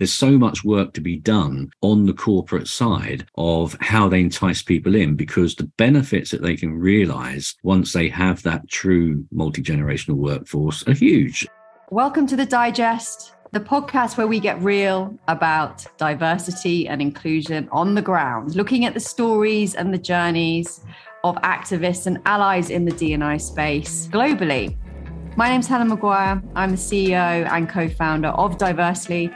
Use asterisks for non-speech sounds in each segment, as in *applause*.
there's so much work to be done on the corporate side of how they entice people in because the benefits that they can realize once they have that true multi generational workforce are huge. Welcome to the D&Igest, the podcast where we get real about diversity and inclusion on the ground, looking at the stories and the journeys of activists and allies in the D&I space globally. My name's Helen Maguire. I'm the CEO and co founder of Diversely,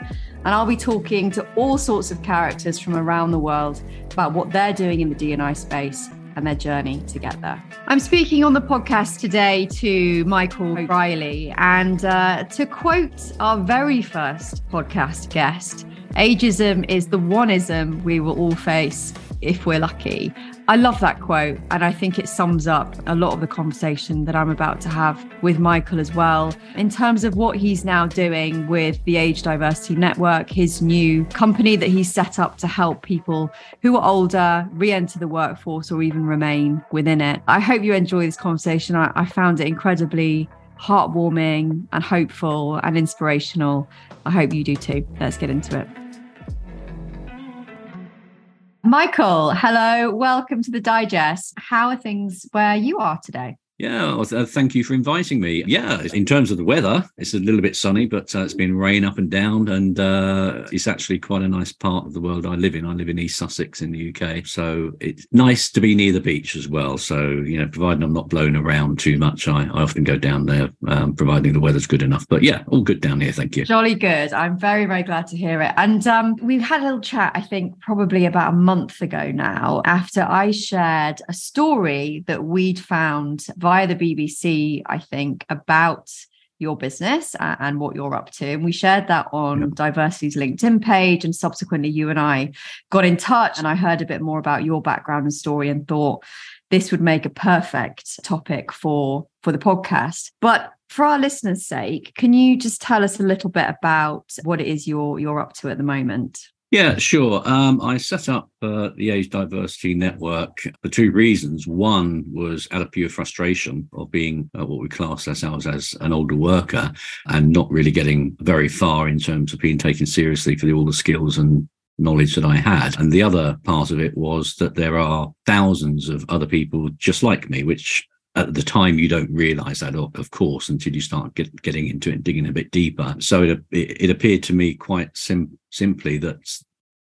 and I'll be talking to all sorts of characters from around the world about what they're doing in the D&I space and their journey to get there. I'm speaking on the podcast today to Michael O'Reilly, and uh, to quote our very first podcast guest, ageism is the oneism we will all face if we're lucky. I love that quote. And I think it sums up a lot of the conversation that I'm about to have with Michael as well, in terms of what he's now doing with the Age Diversity Network, his new company that he's set up to help people who are older re enter the workforce or even remain within it. I hope you enjoy this conversation. I, I found it incredibly heartwarming and hopeful and inspirational. I hope you do too. Let's get into it. Michael, hello. Welcome to the D&Igest. How are things where you are today? Yeah, well, thank you for inviting me. Yeah, in terms of the weather, it's a little bit sunny, but uh, it's been rain up and down, and uh, it's actually quite a nice part of the world I live in. I live in East Sussex in the UK, so it's nice to be near the beach as well. So you know, providing I'm not blown around too much, I, I often go down there, um, providing the weather's good enough. But yeah, all good down here. Thank you. Jolly good. I'm very very glad to hear it. And um, we've had a little chat, I think, probably about a month ago now, after I shared a story that we'd found via the BBC, I think, about your business and what you're up to. And we shared that on yeah. Diversely's LinkedIn page. And subsequently, you and I got in touch and I heard a bit more about your background and story and thought this would make a perfect topic for for the podcast. But for our listeners' sake, can you just tell us a little bit about what it is you're you're up to at the moment? Yeah, sure. Um, I set up uh, the Age Diversity Network for two reasons. One was out of pure frustration of being uh, what we class ourselves as an older worker and not really getting very far in terms of being taken seriously for the, all the skills and knowledge that I had. And the other part of it was that there are thousands of other people just like me, which at the time you don't realize that of course until you start get, getting into it and digging a bit deeper. So it, it, appeared to me quite sim- simply that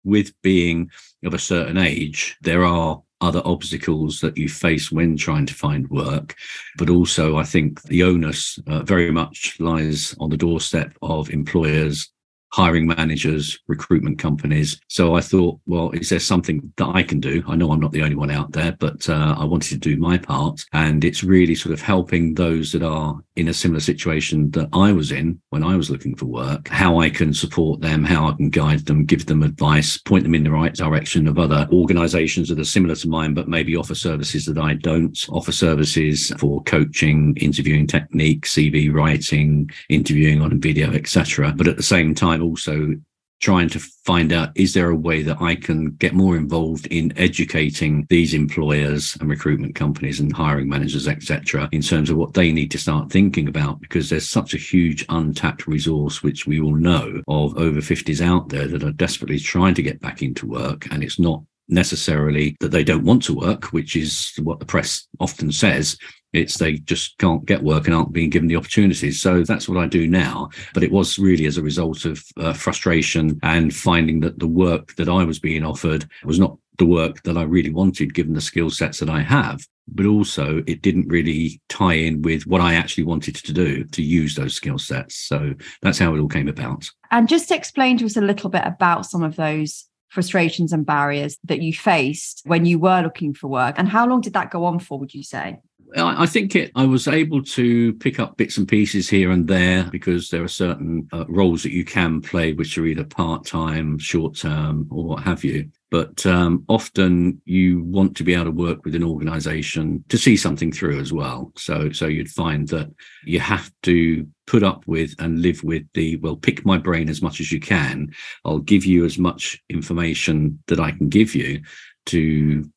with being of a certain age there are other obstacles that you face when trying to find work but also i think the onus uh, very much lies on the doorstep of employers hiring managers, recruitment companies. So I thought, well, is there something that I can do? I know I'm not the only one out there, but uh, I wanted to do my part. And it's really sort of helping those that are in a similar situation that I was in when I was looking for work, how I can support them, how I can guide them, give them advice, point them in the right direction of other organizations that are similar to mine, but maybe offer services that I don't offer services for coaching, interviewing technique, CV writing, interviewing on video, etc. But at the same time, also trying to find out is there a way that I can get more involved in educating these employers and recruitment companies and hiring managers, etc., in terms of what they need to start thinking about because there's such a huge untapped resource which we all know of over 50s out there that are desperately trying to get back into work and it's not necessarily that they don't want to work, which is what the press often says. It's they just can't get work and aren't being given the opportunities. So that's what I do now. But it was really as a result of uh, frustration and finding that the work that I was being offered was not the work that I really wanted, given the skill sets that I have. But also, it didn't really tie in with what I actually wanted to do to use those skill sets. So that's how it all came about. And just explain to us a little bit about some of those frustrations and barriers that you faced when you were looking for work, and how long did that go on for, would you say? I think it, I was able to pick up bits and pieces here and there because there are certain uh, roles that you can play, which are either part time, short term, or what have you. But um, often you want to be able to work with an organization to see something through as well. So, so you'd find that you have to put up with and live with the well, pick my brain as much as you can. I'll give you as much information that I can give you to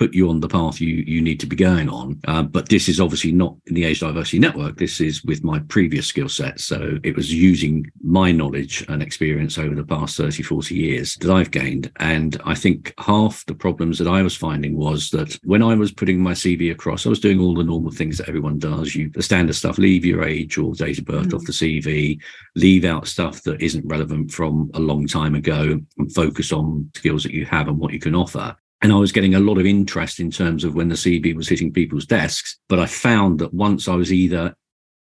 put you on the path you you need to be going on. Uh, but this is obviously not in the Age Diversity Network. This is with my previous skill set. So it was using my knowledge and experience over the past 30, 40 years that I've gained. And I think half the problems that I was finding was that when I was putting my CV across, I was doing all the normal things that everyone does. You the standard stuff, leave your age or date of birth mm. off the CV, leave out stuff that isn't relevant from a long time ago and focus on skills that you have and what you can offer. And I was getting a lot of interest in terms of when the CV was hitting people's desks. But I found that once I was either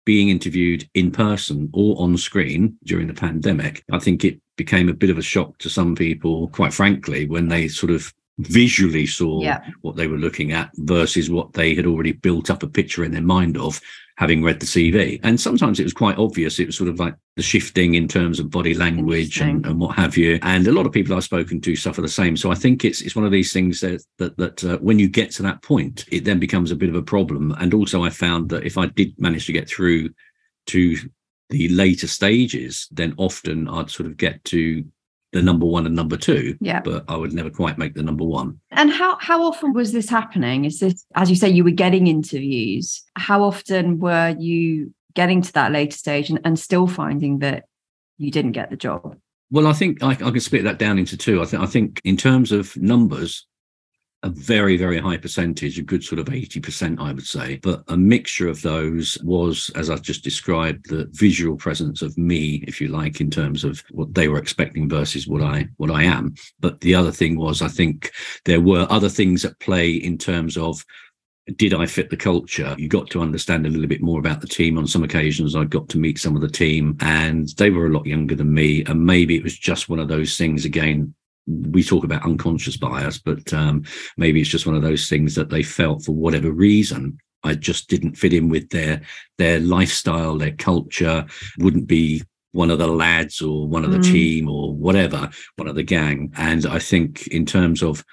being interviewed in person or on screen during the pandemic, I think it became a bit of a shock to some people, quite frankly, when they sort of visually saw yeah. what they were looking at versus what they had already built up a picture in their mind of having read the CV. And sometimes it was quite obvious. It was sort of like the shifting in terms of body language and, and, what have you. And a lot of people I've spoken to suffer the same. So I think it's it's one of these things that that, that uh, when you get to that point, it then becomes a bit of a problem. And also, I found that if I did manage to get through to the later stages, then often I'd sort of get to the number one and number two. Yeah. But I would never quite make the number one. And how how often was this happening? Is this as you say, you were getting interviews? How often were you getting to that later stage and, and still finding that you didn't get the job? Well, I think I, I can split that down into two. I think I think in terms of numbers, a very, very high percentage, a good sort of 80%, I would say. But a mixture of those was, as I've just described, the visual presence of me, if you like, in terms of what they were expecting versus what I what I am. But the other thing was I think there were other things at play in terms of did I fit the culture? You got to understand a little bit more about the team. On some occasions, I got to meet some of the team, and they were a lot younger than me. And maybe it was just one of those things again we talk about unconscious bias, but um, maybe it's just one of those things that they felt for whatever reason. I just didn't fit in with their their lifestyle, their culture. Wouldn't be one of the lads or one of the mm. team or whatever, one of the gang. And I think in terms of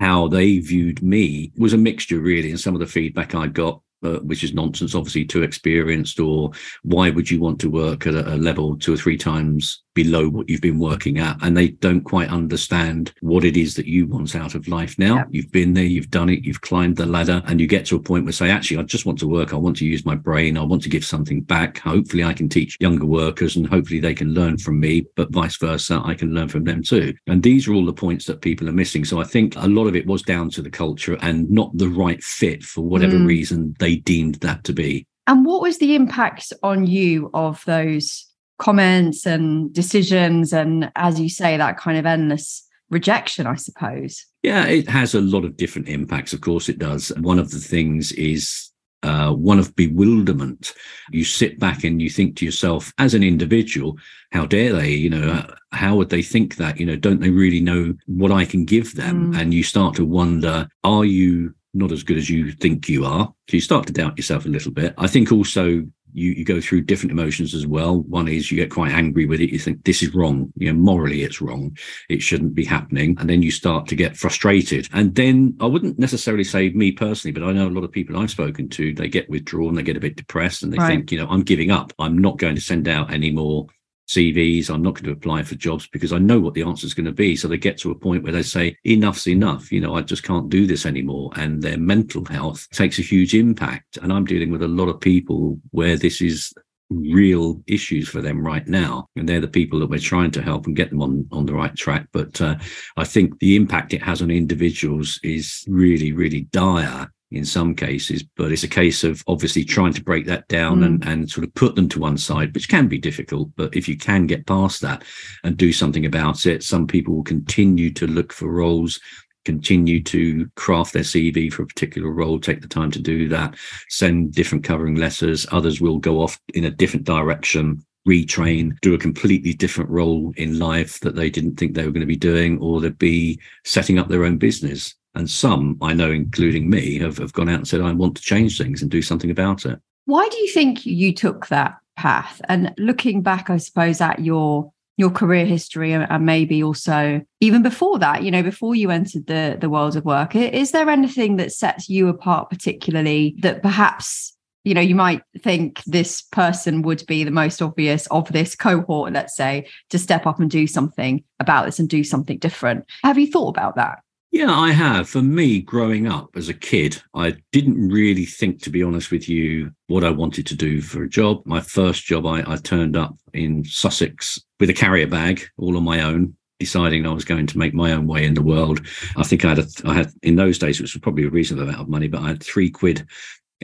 how they viewed me was a mixture really. And some of the feedback I got uh, which is nonsense, obviously too experienced, or why would you want to work at a, a, level two or three times below what you've been working at? And they don't quite understand what it is that you want out of life now. Yeah. You've been there, you've done it, you've climbed the ladder, and you get to a point where say, actually, I just want to work. I want to use my brain. I want to give something back. Hopefully, I can teach younger workers, and hopefully, they can learn from me. But vice versa, I can learn from them too. And these are all the points that people are missing. So I think a lot of it was down to the culture and not the right fit for whatever mm. reason they deemed that to be. And what was the impact on you of those comments and decisions? And as you say, that kind of endless rejection, I suppose. Yeah, it has a lot of different impacts. Of course, it does. One of the things is uh, one of bewilderment. You sit back and you think to yourself, as an individual, how dare they? You know, how would they think that? You know, don't they really know what I can give them? Mm. And you start to wonder, are you not as good as you think you are. So you start to doubt yourself a little bit. I think also you, you go through different emotions as well. One is you get quite angry with it. You think this is wrong. You know, morally it's wrong. It shouldn't be happening. And then you start to get frustrated. And then I wouldn't necessarily say me personally, but I know a lot of people I've spoken to, they get withdrawn, they get a bit depressed and they right. think, you know, I'm giving up. I'm not going to send out any more CVs. I'm not going to apply for jobs because I know what the answer is going to be. So they get to a point where they say, enough's enough. You know, I just can't do this anymore. And their mental health takes a huge impact. And I'm dealing with a lot of people where this is real issues for them right now and they're the people that we're trying to help and get them on on the right track but uh, i think the impact it has on individuals is really really dire in some cases, but it's a case of obviously trying to break that down mm. and, and sort of put them to one side, which can be difficult. But if you can get past that and do something about it, some people will continue to look for roles, continue to craft their CV for a particular role, take the time to do that, send different covering letters. Others will go off in a different direction retrain, do a completely different role in life that they didn't think they were going to be doing, or they'd be setting up their own business. And some I know, including me, have, have gone out and said, I want to change things and do something about it. Why do you think you took that path? And looking back, I suppose, at your your career history and maybe also even before that you know before you entered the the world of work is there anything that sets you apart particularly that perhaps you know you might think this person would be the most obvious of this cohort let's say to step up and do something about this and do something different have you thought about that Yeah, I have. For me, growing up as a kid, I didn't really think, to be honest with you, what I wanted to do for a job. My first job, I, I turned up in Sussex with a carrier bag all on my own deciding I was going to make my own way in the world. I think I had, I had in those days, which was probably a reasonable amount of money, but I had three quid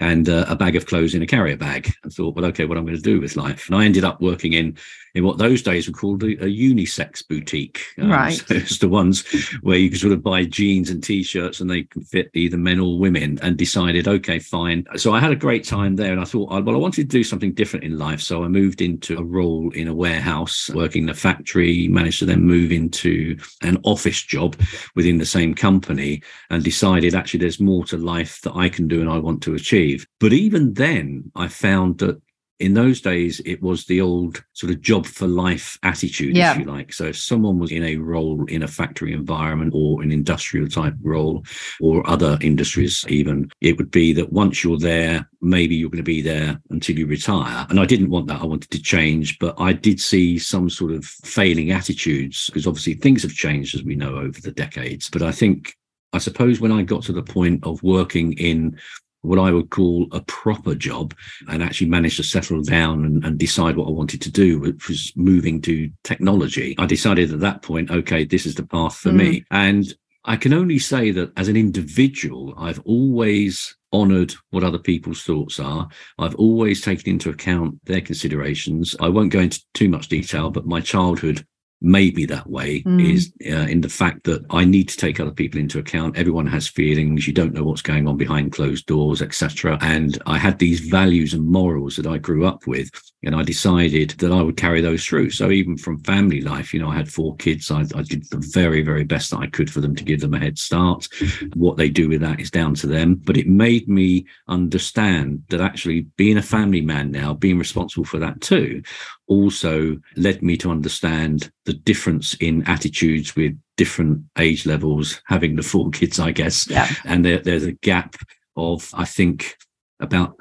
and uh, a bag of clothes in a carrier bag. I thought, well, okay, what I'm going to do with life. And I ended up working in in what those days were called a, a unisex boutique. Um, *laughs* right. So it's the ones where you can sort of buy jeans and t-shirts and they can fit either men or women and decided, okay, fine. So I had a great time there and I thought, well, I wanted to do something different in life. So I moved into a role in a warehouse, working in a factory, managed to then move into an office job within the same company and decided actually there's more to life that I can do and I want to achieve. But even then I found that in those days it was the old sort of job for life attitude yeah. if you like. So if someone was in a role in a factory environment or an industrial type role or other industries even it would be that once you're there maybe you're going to be there until you retire. And i didn't want that. I wanted to change but i did see some sort of failing attitudes because obviously things have changed as we know over the decades. But i think I suppose when I got to the point of working in what I would call a proper job and actually managed to settle down and, and, decide what I wanted to do, which was moving to technology. I decided at that point, okay, this is the path for mm. me. And I can only say that as an individual, I've always honored what other people's thoughts are. I've always taken into account their considerations. I won't go into too much detail, but my childhood made me that way mm. is uh, in the fact that I need to take other people into account. Everyone has feelings. You don't know what's going on behind closed doors, etc. And I had these values and morals that I grew up with, and I decided that I would carry those through. So even from family life, you know, I had four kids. I, I did the very, very best that I could for them to give them a head start. *laughs* what they do with that is down to them. But it made me understand that actually being a family man now, being responsible for that too, also led me to understand the difference in attitudes with different age levels, having the four *laughs* kids, I guess. Yeah. And there, there's a gap of, I think, about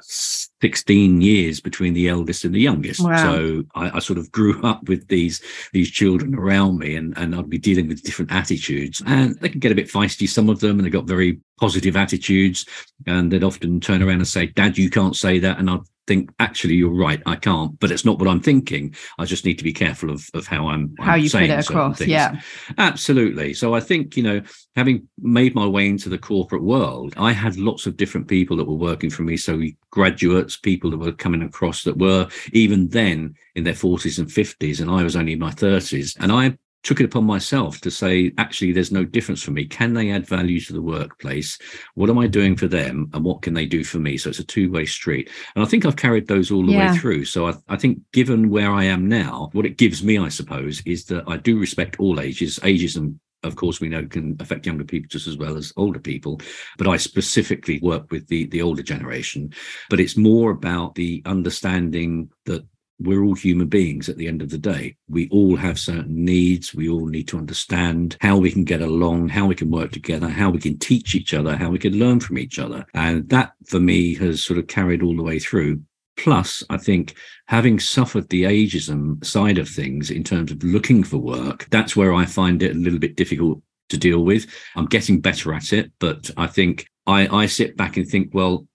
16 years between the eldest and the youngest. Wow. So I, I, sort of grew up with these these children around me and, and I'd be dealing with different attitudes. And they can get a bit feisty, some of them, and they got very positive attitudes. And they'd often turn around and say, Dad, you can't say that. And I'd think actually you're right i can't but it's not what i'm thinking i just need to be careful of, of how i'm how I'm you put it across things. yeah absolutely so i think you know having made my way into the corporate world i had lots of different people that were working for me so graduates people that were coming across that were even then in their 40s and 50s and i was only in my 30s and i took it upon myself to say, actually, there's no difference for me. Can they add value to the workplace? What am I doing for them? And what can they do for me? So it's a two way street. And I think I've carried those all the yeah. way through. So I, I, think, given where I am now, what it gives me, I suppose, is that I do respect all ages. Ageism of course we know can affect younger people just as well as older people but i specifically work with the the older generation but it's more about the understanding that we're all human beings at the end of the day. We all have certain needs. We all need to understand how we can get along, how we can work together, how we can teach each other, how we can learn from each other. And that for me has sort of carried all the way through. Plus, I think having suffered the ageism side of things in terms of looking for work, that's where I find it a little bit difficult to deal with. I'm getting better at it, but I think I, I sit back and think, well,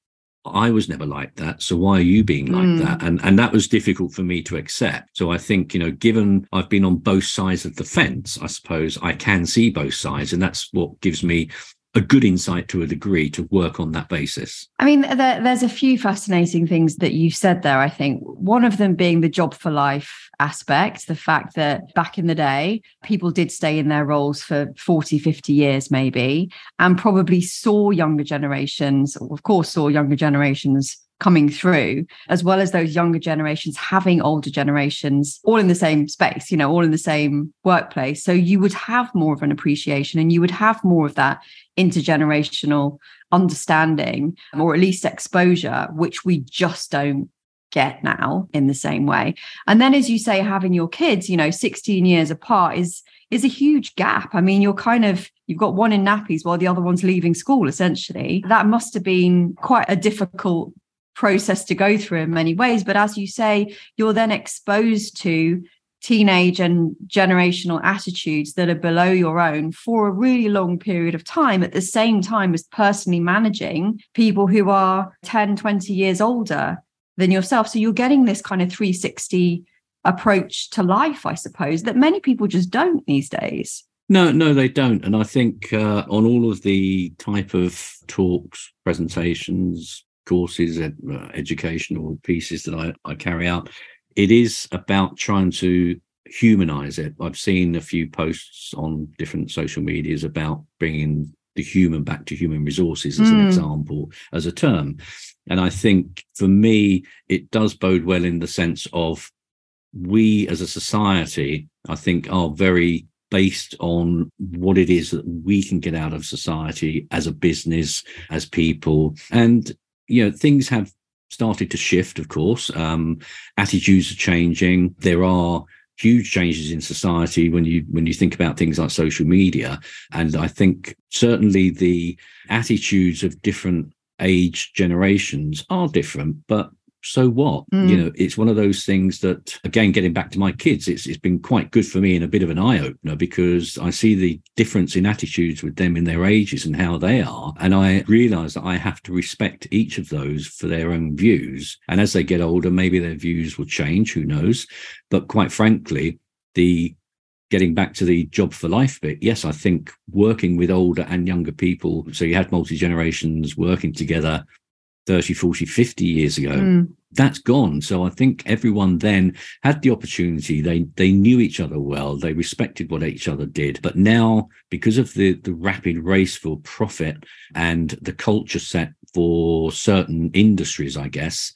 I was never like that. So why are you being like mm. that? And and that was difficult for me to accept. So I think, you know, given I've been on both sides of the fence, I suppose I can see both sides. And that's what gives me a good insight to a degree to work on that basis. I mean, there, there's a few fascinating things that you said there, I think. One of them being the job for life aspect, the fact that back in the day, people did stay in their roles for 40, 50 years, maybe, and probably saw younger generations, of course, saw younger generations coming through, as well as those younger generations having older generations all in the same space, you know, all in the same workplace. So you would have more of an appreciation and you would have more of that intergenerational understanding or at least exposure, which we just don't get now in the same way. And then as you say, having your kids, you know, 16 years apart is is a huge gap. I mean, you're kind of you've got one in nappies while the other one's leaving school, essentially. That must have been quite a difficult process to go through in many ways. But as you say, you're then exposed to teenage and generational attitudes that are below your own for a really long period of time at the same time as personally managing people who are 10 20 years older than yourself. So you're getting this kind of 360 approach to life i suppose that many people just don't these days. No no they don't. And i think uh, on all of the type of talks presentations courses ed- uh, educational pieces that I, I carry out it is about trying to humanize it. I've seen a few posts on different social medias about bringing the human back to human resources as mm. an hmm. example, as a term. And I think for me, it does bode well in the sense of we as a society, I think, are very based on what it is that we can get out of society as a business, as people. And, you know, things have started to shift, of course. Um, attitudes are changing. There are huge changes in society when you when you think about things like social media and i think certainly the attitudes of different age generations are different but so what? Mm. you know it's one of those things that again getting back to my kids it's it's been quite good for me and a bit of an eye opener because i see the difference in attitudes with them in their ages and how they are. And i realize that i have to respect each of those for their own views. And as they get older maybe their views will change who knows? But quite frankly the getting back to the job for life bit, yes, I think working with older and younger people, so you had multi generations working together 30, 40, 50 years ago. Mm. That's gone. So I think everyone then had the opportunity. They they knew each other well. They respected what each other did. But now, because of the the rapid race for profit and the culture set for certain industries, I guess,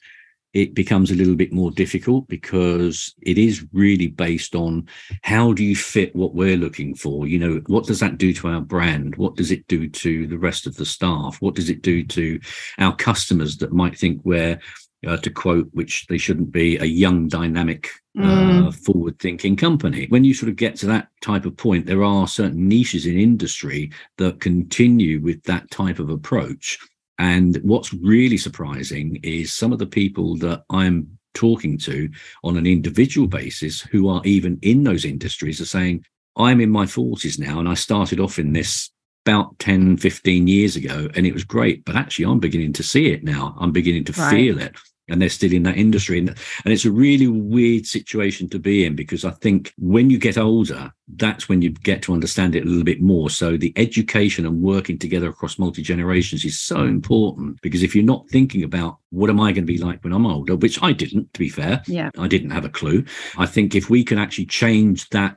it becomes a little bit more difficult because it is really based on how do you fit what we're looking for you know what does that do to our brand what does it do to the rest of the staff what does it do to our customers that might think we're uh, to quote, which they shouldn't be, a young, dynamic, uh, mm. forward thinking company. When you sort of get to that type of point, there are certain niches in industry that continue with that type of approach. And what's really surprising is some of the people that I'm talking to on an individual basis who are even in those industries are saying, I'm in my 40s now and I started off in this about 10, 15 years ago and it was great. But actually, I'm beginning to see it now. I'm beginning to right. feel it and they're still in that industry. And, and it's a really weird situation to be in because I think when you get older, that's when you get to understand it a little bit more. So the education and working together across multi generations is so mm. important because if you're not thinking about what am I going to be like when I'm older, which I didn't, to be fair, yeah, I didn't have a clue. I think if we can actually change that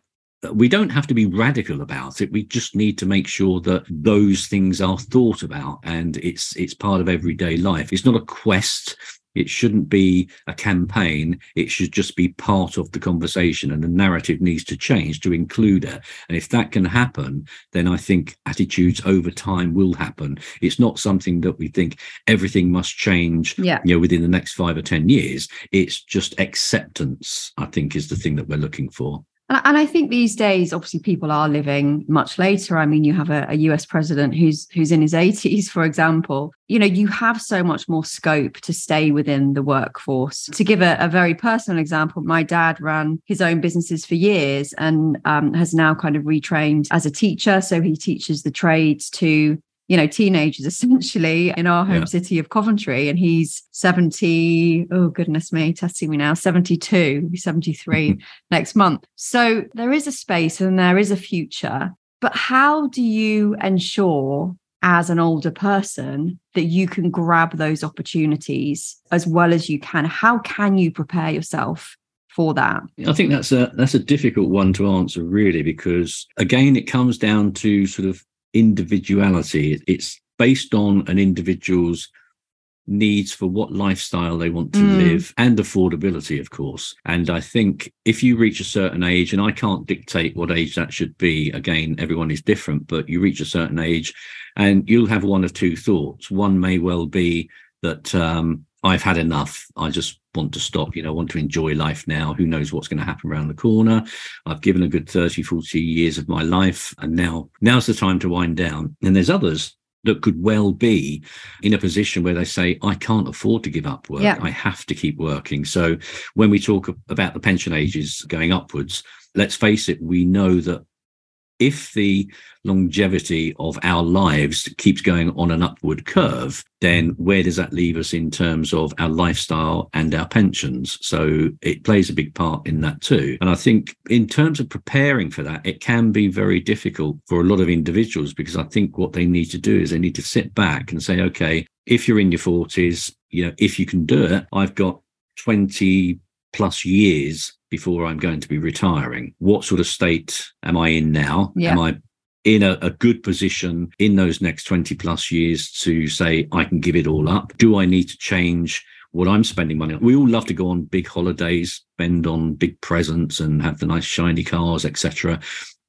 we don't have to be radical about it we just need to make sure that those things are thought about and it's it's part of everyday life it's not a quest it shouldn't be a campaign. It should just be part of the conversation, and the narrative needs to change to include it. And if that can happen, then I think attitudes over time will happen. It's not something that we think everything must change, yeah. you know, within the next five or ten years. It's just acceptance. I think is the thing that we're looking for. And I think these days, obviously, people are living much later. I mean, you have a, a, US president who's who's in his *laughs* 80s, for example. You know, you have so much more scope to stay within the workforce. To give a, a very personal example, my dad ran his own businesses for years and um, has now kind of retrained as a teacher. So he teaches the trades to you know, teenagers *laughs* essentially in our home yeah. city of Coventry. And he's 70, oh goodness me, testing me now, 72, 73 mm-hmm. next month. So there is a space and there is a future. But how do you ensure as an older person that you can grab those opportunities as well as you can? How can you prepare yourself for that? I think that's a that's a difficult one to answer really because again it comes down to sort of individuality. It's based on an individual's needs for what lifestyle they want to mm. live and affordability, of course. And I think if you reach a certain age, and I can't dictate what age that should be, again, everyone is different, but you reach a certain age and you'll have one of two thoughts. One may well be that um, I've had enough. I just want to stop, you know, want to enjoy life now. Who knows what's going to happen around the corner? I've given a good 30, 40 years of my life. And now, now's the time to wind down. And there's others that could well be in a position where they say, I can't afford to give up work. Yeah. I have to keep working. So when we talk about the pension ages going upwards, let's face it, we know that if the longevity of our lives keeps going on an upward curve, then mm. where does that leave us in terms of our lifestyle and our pensions? So it plays a big part in that too. And I think in terms of preparing for that, it can be very difficult for a lot of individuals because I think what they need to do is they need to sit back and say, okay, if you're in your 40s, you know, if you can do it, I've got 20 plus years before I'm going to be retiring. What sort of state am I in now? Yeah. Am I in a, a, good position in those next 20 plus years to say, I can give it all up? Do I need to change what I'm spending money on? We all love to go on big holidays, spend on big presents and have the nice shiny cars, etc.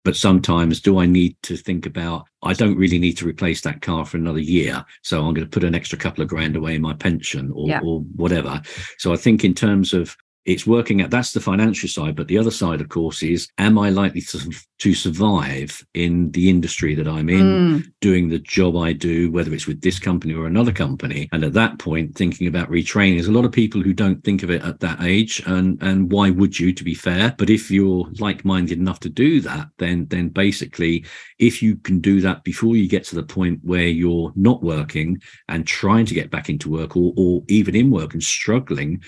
But sometimes, do I need to think about, I don't really need to replace that car for another year. So I'm going to put an extra couple of grand away in my pension or, yeah. or whatever. So I think, in terms of it's working at that's the financial side but the other side of course is am i likely to, to survive in the industry that i'm in mm. doing the job i do whether it's with this company or another company and at that point thinking about retraining there's a lot of people who don't think of it at that age and and why would you to be fair but if you're like-minded enough to do that then then basically if you can do that before you get to the point where you're not working and trying to get back into work or, or even in work and struggling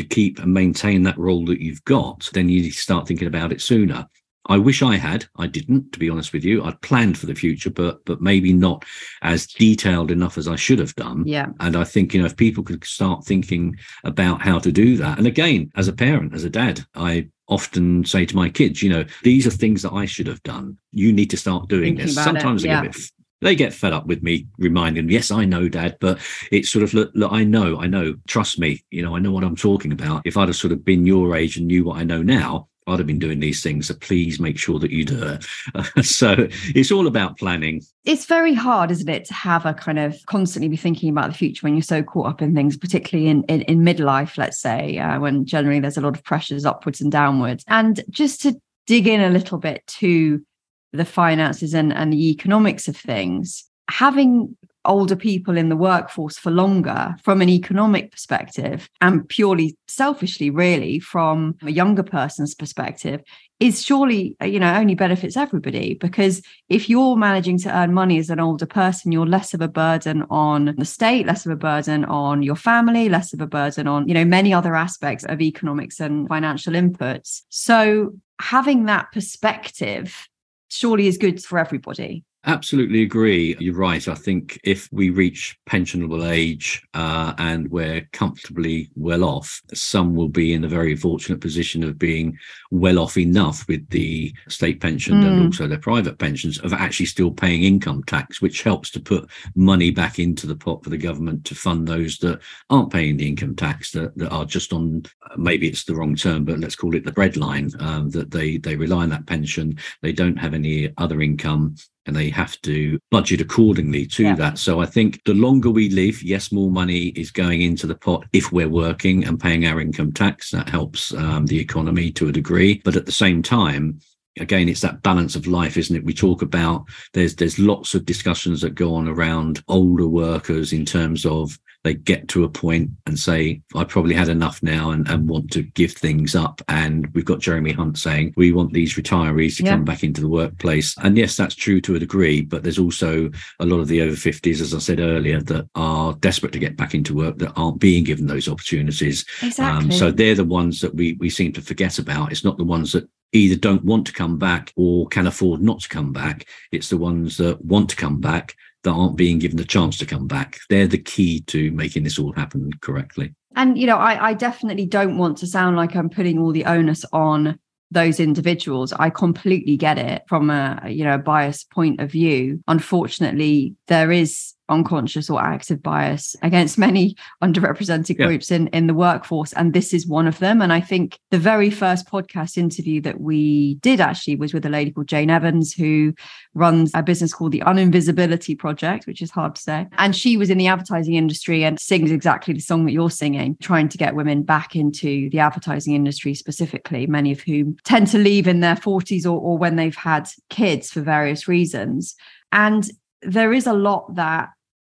to keep and maintain that role that you've got, then you need to start thinking about it sooner. I wish I had. I didn't, to be honest with you. I'd planned for the future, but but maybe not as detailed enough as I should have done. Yeah. And I think you know if people could start thinking about how to do that, and again, as a parent, as a dad, I often say to my kids, you know, these are things that I should have done. You need to start doing Thinking this. Sometimes it, yeah. I get a bit they get fed up with me reminding them, yes, I know, Dad, but it's sort of look, look, I know, I know, trust me, you know, I know what I'm talking about. If I'd have sort of been your age and knew what I know now, I'd have been doing these things. So please make sure that you do it. *laughs* so it's all about planning. It's very hard, isn't it, to have a kind of constantly be thinking about the future when you're so caught up in things, particularly in in, in midlife, let's say, uh, when generally there's a lot of pressures upwards and downwards. And just to dig in a little bit to the finances and, and the economics of things, having older people in the workforce for longer from an economic perspective and purely selfishly really from a younger person's perspective is surely uh, you know only benefits everybody because if you're managing to earn money as an older person you're less of a burden on the state less of a burden on your family less of a burden on you know many other aspects of economics and financial inputs. So having that perspective surely is good for everybody. Absolutely agree. You're right. I think if we reach pensionable age uh, and we're comfortably well off, some will be in a very fortunate position of being well off enough with the state pension mm. and also their private pensions of actually still paying income tax, which helps to put money back into the pot for the government to fund those that aren't paying the income tax, that, that are just on maybe it's the wrong term, but let's call it the breadline, um, that they, they rely on that pension. They don't have any other income and they have to budget accordingly to yeah. that. So I think the longer we live, yes, more money is going into the pot if we're working and paying our income tax. That helps um, the economy to a degree. But at the same time, again it's that balance of life isn't it we talk about there's there's lots of discussions that go on around older workers in terms of they get to a point and say, I probably had enough now and, and want to give things up. And we've got Jeremy Hunt saying, we want these retirees to yeah. come back into the workplace. And yes, that's true to a degree, but there's also a lot of the over 50s, as I said earlier, that are desperate to get back into work that aren't being given those opportunities. Exactly. Um, so they're the ones that we, we seem to forget about. It's not the ones that either don't want to come back or can afford not to come back. It's the ones that want to come back that aren't being given a chance to come back. They're the key to making this all happen correctly. And, you know, I, I definitely don't want to sound like I'm putting all the onus on those individuals i completely get it from a you know biased point of view unfortunately there is unconscious or active bias against many *laughs* underrepresented yeah. groups in, in the workforce. And this is one of them. And I think the very first podcast interview that we did actually was with a lady called Jane Evans, who runs a business called the Uninvisibility Project, which is hard to say. And she was in the advertising industry and sings exactly the song that you're singing, trying to get women back into the advertising industry specifically, many of whom tend to leave in their 40s or, or when they've had kids for various reasons. And there is a lot that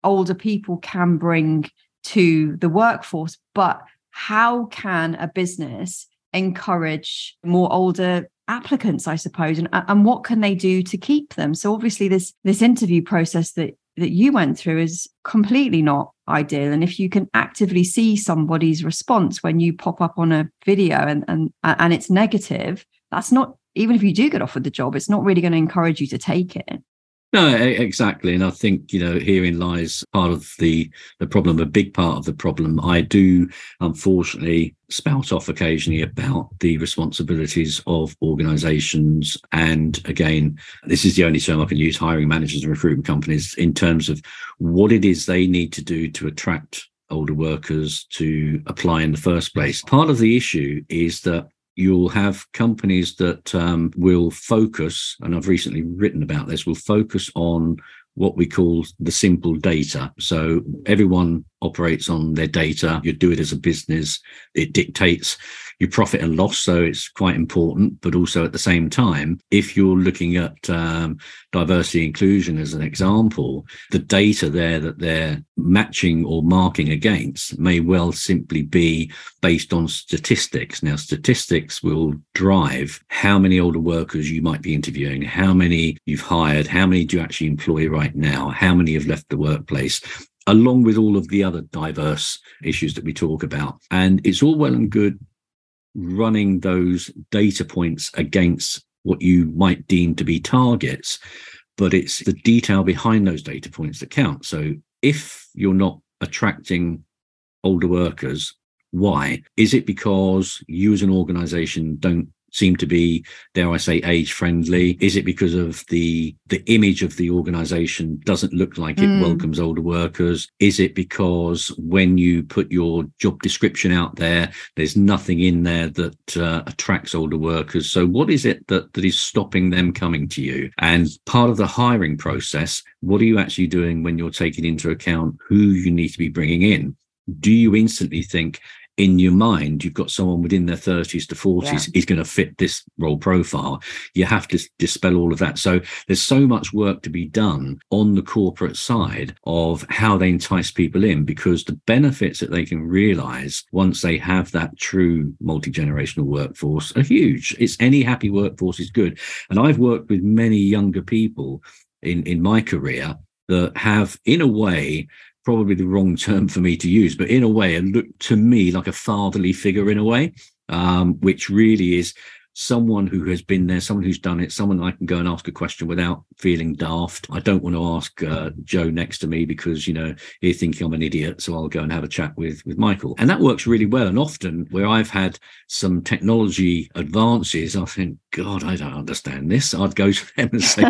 older people can bring to the workforce, but how can a business encourage more older applicants i suppose and, and what can they do to keep them? So obviously this this interview process that that you went through is completely not ideal. And if you can actively see somebody's response when you pop up on a video and and and it's negative that's not even if you do get offered the job it's not really going to encourage you to take it no, exactly, and I think you know herein lies part of the the problem. A big part of the problem. I do unfortunately spout off occasionally about the responsibilities of organisations, and again, this is the only term I can use: hiring managers and recruitment companies in terms of what it is they need to do to attract older workers to apply in the first place. Part of the issue is that you'll have companies that um, will focus, and I've recently written about this, will focus on what we call the simple data. So everyone operates on their data. You do it as a business. It dictates your profit and loss. So it's quite important. But also at the same time, if you're looking at um, diversity inclusion as an example, the data there that they're matching or marking against may well simply be based on statistics. Now, statistics will drive how many older workers you might be interviewing, how many you've hired, how many do you actually employ right now, how many have left the workplace along with all of the other diverse issues that we talk about. And it's all well and good running those data points against what you might deem to be targets, but it's the detail behind those data points that count. So if you're not attracting older workers, why? Is it because you as an organization don't seem to be, dare I say, age friendly? Is it because of the the image of the organization doesn't look like it mm. welcomes older workers? Is it because when you put your job description out there, there's nothing in there that uh, attracts older workers? So what is it that that is stopping them coming to you? And part of the hiring process, what are you actually doing when you're taking into account who you need to be bringing in? Do you instantly think in your mind you've got someone within their 30s to 40s yeah. is going to fit this role profile. You have to dispel all of that. So there's so much work to be done on the corporate side of how they entice people in because the benefits that they can realize once they have that true multi-generational workforce are huge. It's any happy workforce is good. And i've worked with many younger people in in my career that have in a way probably the wrong term for me to use, but in a way, it looked to me like a fatherly figure in a way, um, which really is someone who has been there, someone who's done it, someone I can go and ask a question without feeling daft. I don't want to ask uh, Joe next to me because you know he's thinking I'm an idiot, so I'll go and have a chat with with Michael, and that works really well. And often where I've had some technology advances, I think, God, I don't understand this. I'd go to *laughs* them and say,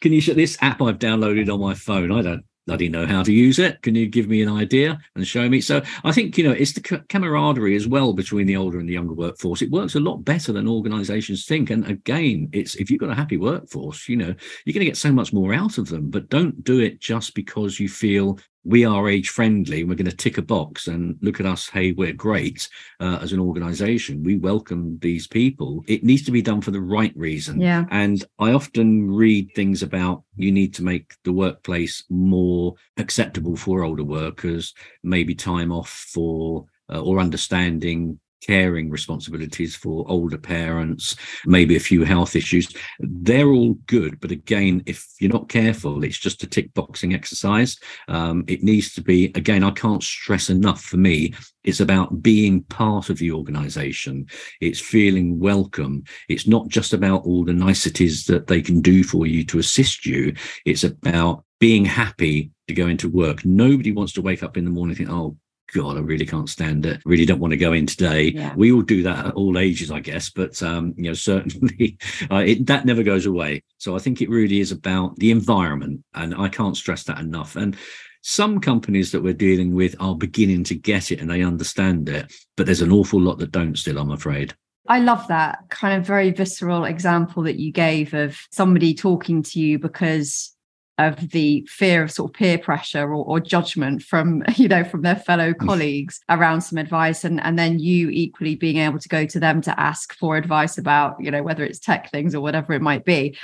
"Can you show this app I've downloaded on my phone? I don't bloody know how to use it. Can you give me an idea and show me? So I think, you know, it's the camaraderie as well between the older and the younger workforce. It works a lot better than organizations think. And again, it's if you've got a happy workforce, you know, you're going to get so much more out of them, but don't do it just because you feel we are age friendly. We're going to tick a box and look at us. Hey, we're great uh, as an organization. We welcome these people. It needs to be done for the right reason. Yeah. And I often read things about you need to make the workplace more acceptable for older workers, maybe time off for uh, or understanding caring responsibilities for older parents, maybe a few health issues. They're all good. But again, if you're not careful, it's just a tick boxing exercise. Um, it needs to be, again, I can't stress enough for me, it's about being part of the organization. It's feeling welcome. It's not just about all the niceties that they can do for you to assist you. It's about being happy to go into work. Nobody wants to wake up in the morning and think, oh, God, I really can't stand it. Really don't want to go in today. Yeah. We all do that at all ages, I guess, but um, you know, *laughs* certainly uh, it, that never goes away. So I think it really is about the environment, and I can't stress that enough. And some companies that we're dealing with are beginning to get it and they understand it, but there's an awful lot that don't still, I'm afraid. I love that kind of very visceral example that you gave of somebody talking to you because of the fear of sort of peer pressure or, or, judgment from *laughs* you know from their fellow mm. colleagues around some advice. And and then you equally being able to go to them to ask for advice about you know whether it's tech things or whatever it might be.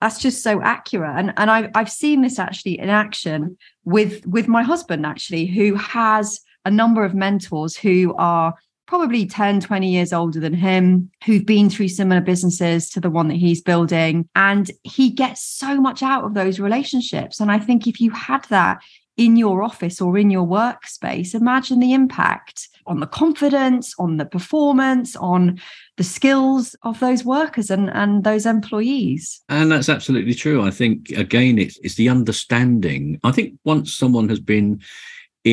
That's just so accurate. And and I've, I've seen this actually in action with with my husband actually who has a number of mentors who are probably 10 20 years older than him who've been through similar businesses to the one that he's building. And he gets so much out of those relationships. And i think if you had that in your office or in your workspace imagine the impact on the confidence on the performance on the skills of those workers and, and those employees. And that's absolutely true. I think again it's, it's the understanding. I think once someone has been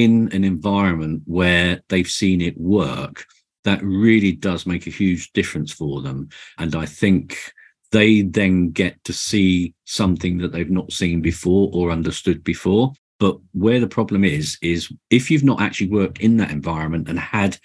in an environment where they've seen it work that really does make a huge difference for them. And i think they then get to see something that they've not seen before or understood before. But where the problem is, is if you've not actually worked in that environment and had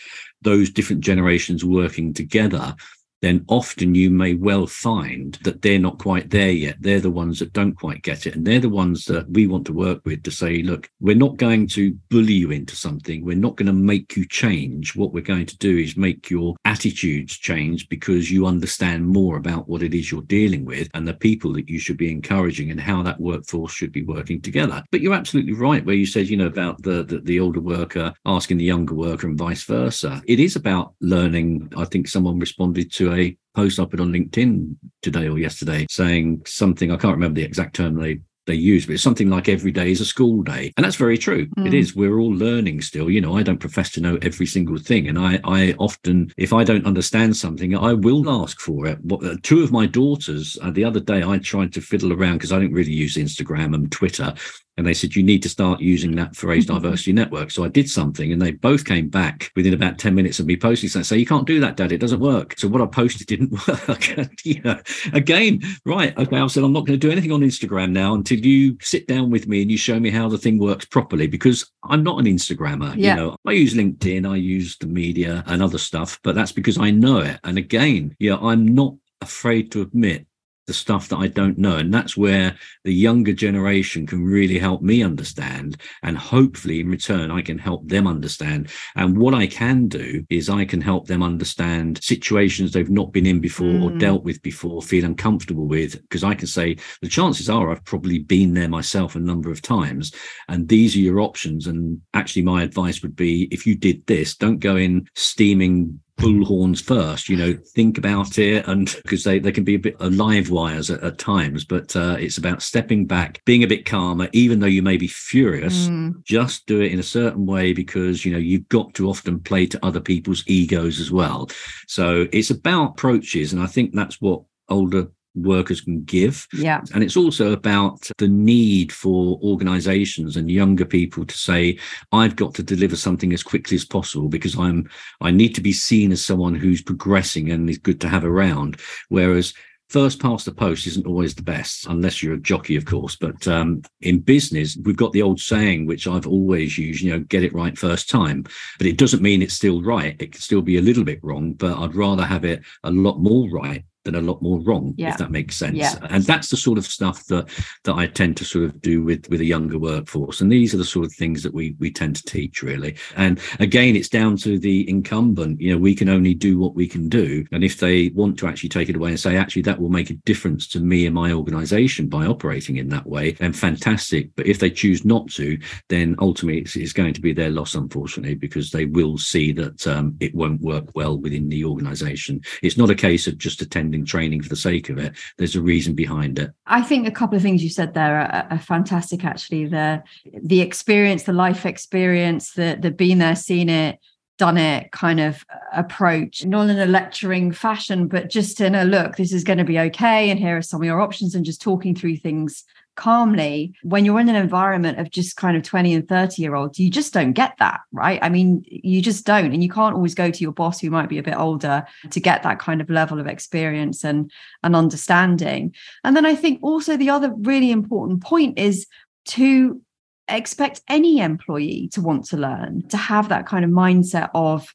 those different generations working together, then often you may well find that they're not quite there yet. They're the ones that don't quite get it. And they're the ones that we want to work with to say, look, we're not going to bully you into something. We're not going to make you change. What we're going to do is make your attitudes change because you understand more about what it is you're dealing with and the people that you should be encouraging and how that workforce should be working together. But you're absolutely right where you said, you know, about the, the, the older worker asking the younger worker and vice versa. It is about learning. I think someone responded to a post I put on LinkedIn today or yesterday saying something, I can't remember the exact term they they use, but it's something like every day is a school day. And that's very true. Mm. It is. We're all learning still. You know, I don't profess to know every single thing. And I, I often, if I don't understand something, I will ask for it. Uh, two of my daughters, uh, the other day, I tried to fiddle around because I didn't really use Instagram and Twitter and they said you need to start using that for age mm-hmm. diversity network so i did something and they both came back within about 10 minutes of me posting something say you can't do that dad it doesn't work so what i posted didn't *laughs* work you know again right okay i said i'm not going to do anything on instagram now until you sit down with me and you show me how the thing works properly because i'm not an instagrammer yeah. you know i use linkedin i use the media and other stuff but that's because i know it and again yeah i'm not afraid to admit the stuff that I don't know. And that's where the younger generation can really help me understand. And hopefully, in return, I can help them understand. And what I can do is I can help them understand situations they've not been in before mm. or dealt with before, feel uncomfortable with. Because I can say the chances are I've probably been there myself a number of times. And these are your options. And actually, my advice would be if you did this, don't go in steaming bullhorns first you know think about it and because they, they can be a bit live wires at, at times but uh, it's about stepping back being a bit calmer even though you may be furious mm. just do it in a certain way because you know you've got to often play to other people's egos as well so it's about approaches and i think that's what older workers can give. Yeah. And it's also about the need for organizations and younger people to say, I've got to deliver something as quickly as possible because I'm I need to be seen as someone who's progressing and is good to have around. Whereas first past the post isn't always the best unless you're a jockey of course but um, in business we've got the old saying which i've always used you know get it right first time but it doesn't mean it's still right it can still be a little bit wrong but i'd rather have it a lot more right than a lot more wrong yeah. if that makes sense. Yeah. and that's the sort of stuff that that i tend to sort of do with with a younger workforce. And these are the sort of things that we we tend to teach really. And again it's down to the incumbent. You know we can only do what we can do. And if they want to actually take it away and say actually that will make a difference to me and my organization by operating in that way then fantastic. But if they choose not to then ultimately it's, it's going to be their loss unfortunately because they will see that um, it won't work well within the organization. It's not a case of just attending training for the sake of it. There's a reason behind it. I think a couple of things you said there are, are fantastic. Actually, the the experience, the life experience, the the being there, seen it, done it kind of approach, not in a lecturing fashion, but just in a look, this is going to be okay. And here are some of your options, and just talking through things calmly when you're in an environment of just kind of 20 and 30 year olds you just don't get that right? I mean you just don't and you can't always go to your boss who might be a bit older to get that kind of level of experience and and understanding. And then i think also the other really important point is to expect any employee to want to learn to have that kind of mindset of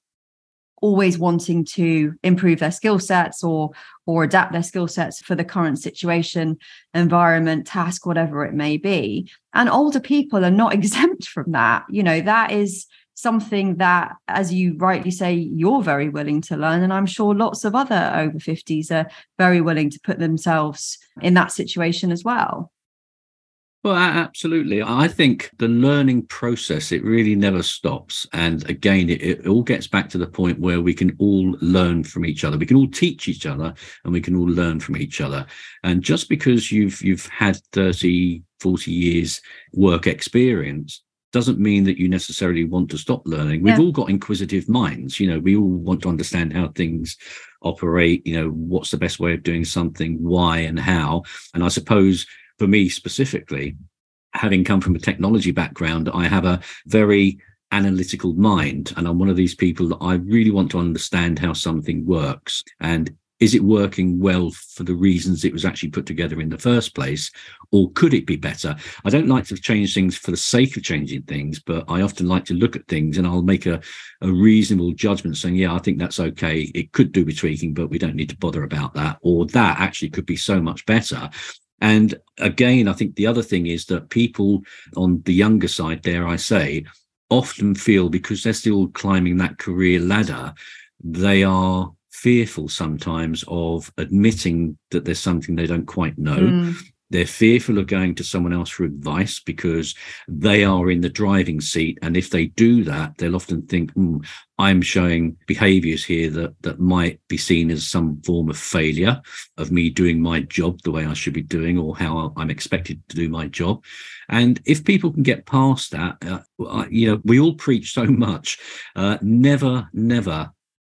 always wanting to improve their skill sets or or adapt their skill sets for the current situation environment task whatever it may be and older people are not *laughs* exempt from that you know that is something that, as you rightly say, you're very willing to learn. And I'm sure lots of other over 50s are very willing to put themselves in that situation as well. Well, absolutely. I think the learning process, it really never stops. And again, it, it, all gets back to the point where we can all learn from each other. We can all teach each other and we can all learn from each other. And just because you've you've had 30, 40 years work experience doesn't mean that you necessarily want to stop learning. We've yeah. all got inquisitive minds. You know, we all want to understand how things operate, you know, what's the best way of doing something, why and how. And I suppose for me specifically, having come from a technology background, I have a very analytical mind. And I'm one of these people that I really want to understand how something works. And is it working well for the reasons it was actually put together in the first place or could it be better i don't like to change things for the sake of changing things but i often like to look at things and i'll make a, a reasonable judgment saying yeah i think that's okay it could do with tweaking but we don't need to bother about that or that actually could be so much better and again, I think the other thing is that people on the younger side, dare I say, often feel because they're still climbing that career ladder, they are fearful sometimes of admitting that there's something they don't quite know. Mm. They're fearful of going to someone else for advice because they are in the driving seat. And if they do that, they'll often think, mm, I'm showing behaviors here that, that might be seen as some form of failure of me doing my job the way I should be doing or how I'm expected to do my job. And if people can get past that, uh, you know, we all preach so *laughs* much. Uh, never, never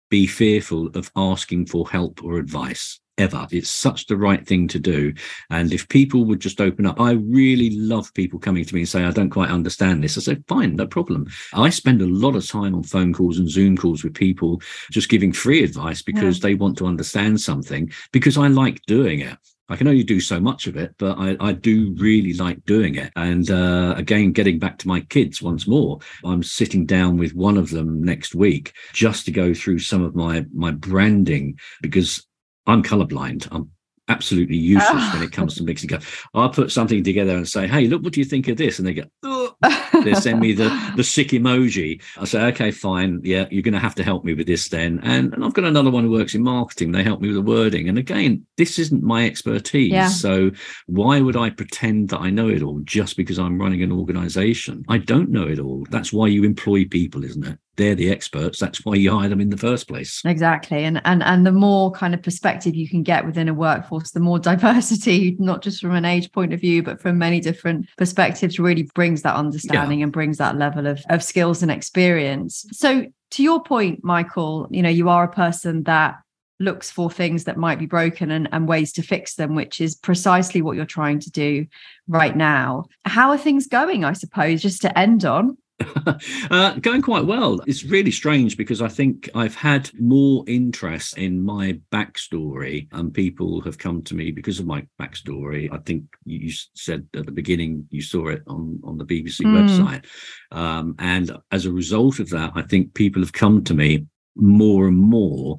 be fearful of asking for help or advice ever. It's such the right thing to do. And if people would just open up, I really love people coming to me and say, I don't quite understand this. I say, fine, no problem. I spend a lot of time on phone calls and Zoom calls with people just giving free advice because yeah. they want to understand something because I like doing it. I can only do so much of it, but I, I do really like doing it. And uh, again, getting back to my kids once more, I'm sitting down with one of them next week just to go through some of my my branding because I'm colorblind. I'm absolutely useless oh. when it comes to ah. mixing color. I'll put something together and say, "Hey, look, what do you think of this?" And they go, oh. *laughs* they send me the the sick emoji. I say, "Okay, fine. Yeah, you're going to have to help me with this then." And, and I've got another one who works in marketing. They help me with the wording. And again, this isn't my expertise. Yeah. So why would I pretend that I know it all just because I'm running an organization? I don't know it all. That's why you employ people, isn't it? They're the experts that's why you hire them in the first place exactly and and and the more kind of perspective you can get within a workforce the more *laughs* diversity not just from an age point of view but from many different perspectives really brings that understanding yeah. and brings that level of, of skills and experience so to your point michael you know you are a person that looks for things that might be broken and, and ways to fix them, which is precisely what you're trying to do right now. How are things going, I suppose, just to end on? *laughs* uh, going quite well. It's really strange because I think I've had more interest in my backstory, and people have come to me because of my backstory. I think you said at the beginning you saw it on on the BBC mm. website, um, and as a result of that, I think people have come to me more and more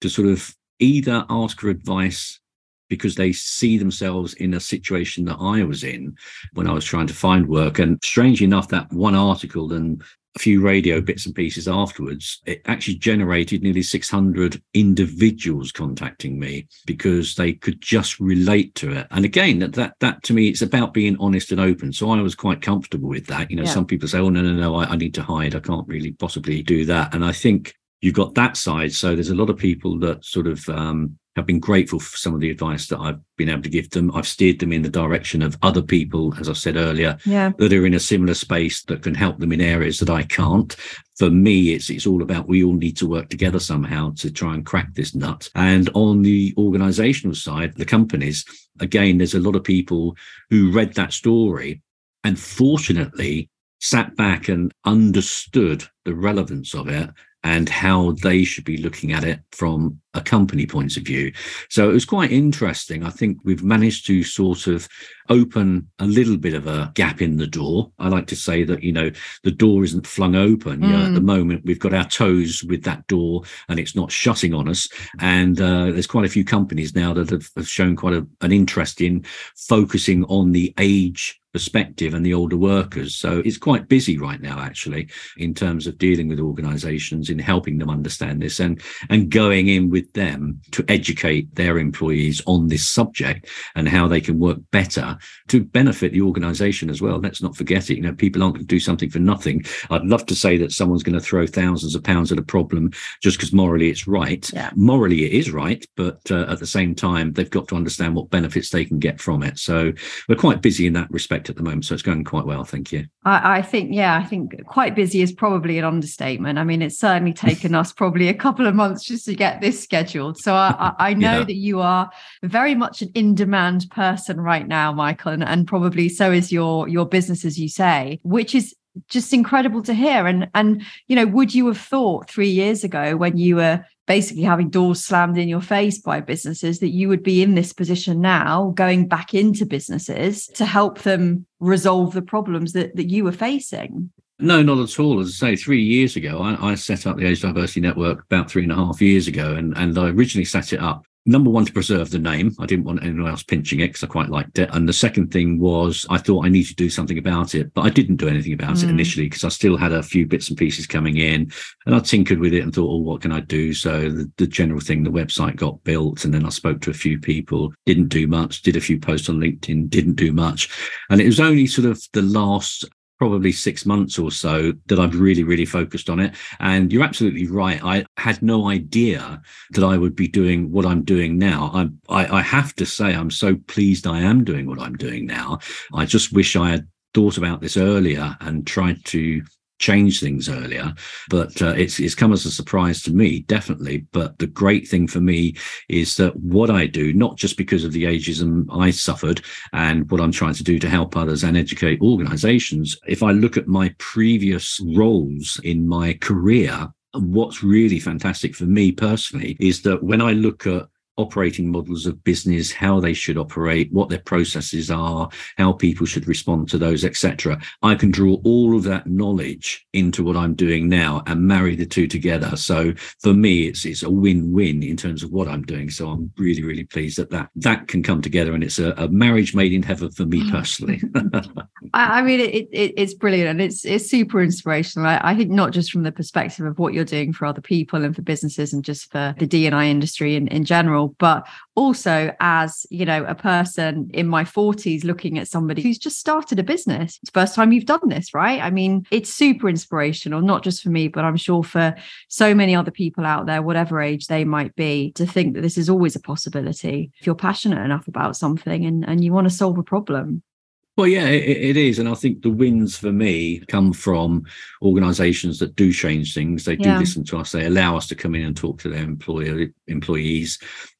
to sort of either ask for advice because they see themselves in a situation that I was in when I was trying to find work. And strangely enough, that one article and a few radio bits and pieces afterwards, it actually generated nearly 600 individuals contacting me because they could just relate to it. And again, that that, that to me, it's about being honest and open. So I was quite comfortable with that. You know, yeah. some people say, "Oh no, no, no, I, I need to hide. I can't really possibly do that." And I think you've got that side. So there's a lot of people that sort of um, have been grateful for some of the advice that I've been able to give them. I've steered them in the direction of other people, as I said earlier, yeah. that are in a similar space that can help them in areas that I can't. For me, it's it's all about we all need to work together somehow to try and crack this nut. And on the organizational side, the companies, again, there's a lot of people who read that story and fortunately sat back and understood the relevance of it and how they should be looking at it from a company point of view. So it was quite interesting. I think we've managed to sort of open a little bit of a gap in the door. I like to say that, you know, the door isn't flung open. Mm. You know, at the mm. moment, we've got our toes with that door and it's not shutting on us. And uh, there's quite a few companies now that have, have shown quite a, an interest in focusing on the age perspective and the older workers. So it's quite busy right now, actually, in terms of dealing with organizations in helping them understand this and, and going in with them to educate their employees on this subject and how they can work better to benefit the organization as well. Let's not forget it. You know, people aren't going to do something for nothing. I'd love to say that someone's going to throw thousands of pounds at a problem just because morally it's right. Yeah. Morally it is right, but uh, at the same time, they've got to understand what benefits they can get from it. So we're quite busy in that respect at the moment. So it's going quite well. Thank you. I, I think, yeah, I think quite busy is probably an understatement. I mean, it's certainly *laughs* taken us probably a couple of months just to get this scheduled. So I, I *laughs* know yeah. that you are very much an in-demand person right now, Michael, and, and probably so is your your business, as you say, which is just incredible to hear. And and you know, would you have thought three years ago when you were basically having doors slammed in your face by businesses that you would be in this position now going back into businesses to help them resolve the problems that, that you were facing no, not at all. As I say, three years ago, I, I, set up the Age Diversity Network about three and a half years ago, and, and I originally set it up number one to preserve the name. I didn't want anyone else pinching it because i quite liked it. And the second thing was i thought i needed to do something about it but i didn't do anything about mm. it initially because i still had a few bits and pieces coming in and i tinkered with it and thought oh what can i do? So the, the general thing the website got built and then i spoke to a few people. Didn't do much. Did a few posts on linkedin. Didn't do much. And it was only sort of the last probably six months or so that I've really, really focused on it. And you're absolutely right. I had no idea that I would be doing what I'm doing now. I, I, I have to say, I'm so pleased I am doing what I'm doing now. I just wish I had thought about this earlier and tried to change things earlier, but uh, it's it's come as a surprise to me, definitely. But the great thing for me is that what I do, not just because of the ageism I suffered and what I'm trying to do to help others and educate organizations, if I look at my previous roles in my career, what's really fantastic for me personally is that when I look at operating models of business, how they should operate, what their processes are, how people should respond to those, etc. I can draw all of that knowledge into what I'm doing now and marry the two together. So for me, it's it's a win-win in terms of what I'm doing. So I'm really really pleased that that that can come together, and it's a, a marriage made in heaven for me personally. *laughs* I, I, mean, it, it, it's brilliant and it's it's super inspirational. I, I think not just from the perspective of what you're doing for other people and for businesses and just for the D&I industry in, in general but also as you know a person in my 40s looking at somebody who's just started a business it's first time you've done this right i mean it's super inspirational not just for me but i'm sure for so many other people out there whatever age they might be to think that this is always a possibility if you're passionate enough about something and, and you want to solve a problem well, yeah, it, it is. And I think the wins for me come from organizations that do change things. They do yeah. listen to us. They allow us to come in and talk to their employer employees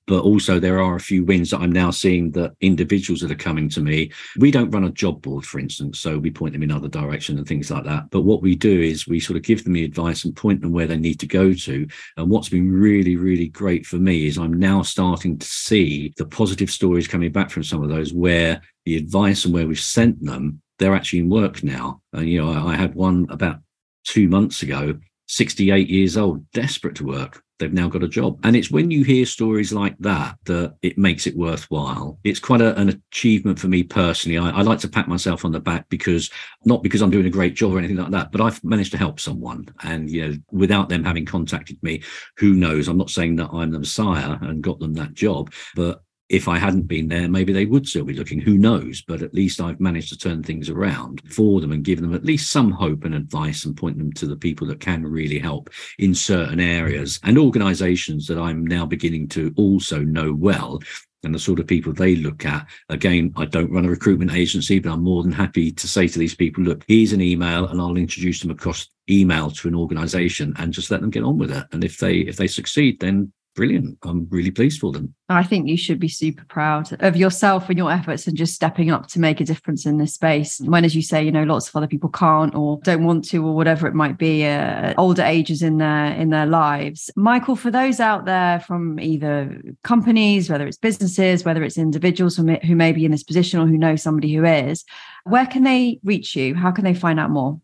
but also there are a few wins that I'm now seeing that individuals that are coming to me. We don't run a job board, for instance, so we point them in other direction and things like that. But what we do is we sort of give them the advice and point them where they need to go to. And what's been really, really great for me is I'm now starting to see the positive stories coming back from some of those where the advice and where we've sent them, they're actually in work now. And you know, I, I had one about two months ago 68 years old, desperate to work. They've now got a job. And it's when you hear stories like that that it makes it worthwhile. It's quite a, an achievement for me personally. I, I, like to pat myself on the back because not because I'm doing a great job or anything like that, but I've managed to help someone. And, you know, without them having contacted me, who knows? I'm not saying that I'm the messiah and got them that job, but if I hadn't been there, maybe they would still be looking. Who knows? But at least I've managed to turn things around for them and give them at least some hope and advice and point them to the people that can really help in certain areas and organizations that I'm now beginning to also know well and the sort of people they look at. Again, I don't run a recruitment agency, but I'm more than happy to say to these people, look, here's an email and I'll introduce them across email to an organization and just let them get on with it. And if they if they succeed, then brilliant. I'm really pleased for them. I think you should be super proud of yourself and your efforts and just stepping up to make a difference in this space. When, as you say, you know, lots of other people can't or don't want to or whatever it might be, uh, older ages in their in their lives. Michael, for those out there from either companies, whether it's businesses, whether it's individuals who may, who may be in this position or who know somebody who is, where can they reach you? How can they find out more?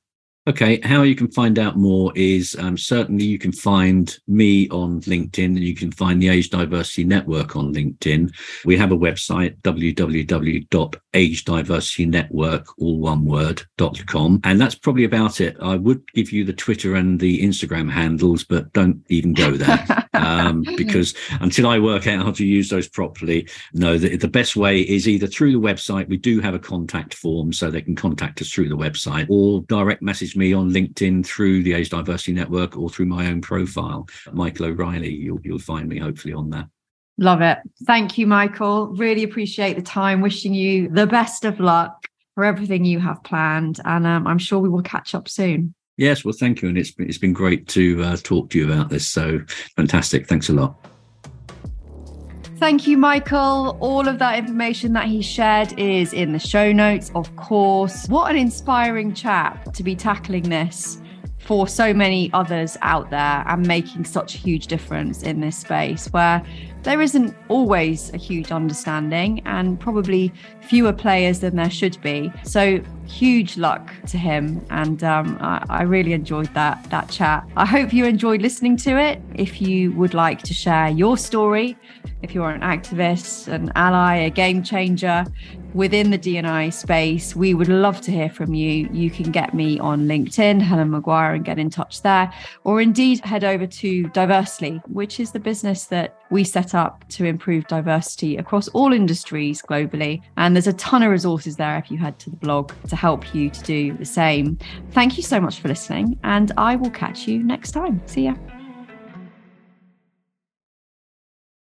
Okay, how you can find out more is um, certainly you can find me on LinkedIn and you can find the Age Diversity Network on LinkedIn. We have a website, www.agediversitynetwork, all one word, .com. And that's probably about it. I would give you the Twitter and the Instagram handles, but don't even go there *laughs* um, because until I work out how to use those properly, no, the, the best way is either through the website. We do have a contact form so they can contact us through the website or direct message me on LinkedIn through the Age Diversity Network or through my own profile, Michael O'Reilly. You'll, you'll find me hopefully on that. Love it. Thank you, Michael. Really appreciate the time. Wishing you the best of luck for everything you have planned. And um, I'm sure we will catch up soon. Yes, well, thank you. And it's been, it's been great to uh, talk to you about this. So fantastic. Thanks a lot. Thank you, Michael. All of that information that he shared is in the show notes, of course. What an inspiring chap to be tackling this for so many others out there and making such a huge difference in this space where there isn't always a huge understanding and probably fewer players than there should be. So huge luck to him, and um, I, I, really enjoyed that that chat. I hope you enjoyed listening to it. If you would like to share your story, if you're an activist, an ally, a game changer within the D&I space, we would love to hear from you. You can get me on LinkedIn, Helen Maguire, and get in touch there, or indeed head over to Diversely, which is the business that we set up to improve diversity across all industries globally. And there's a ton of resources there if you head to the blog to help you to do the same. Thank you so much for listening, and I will catch you next time. See ya.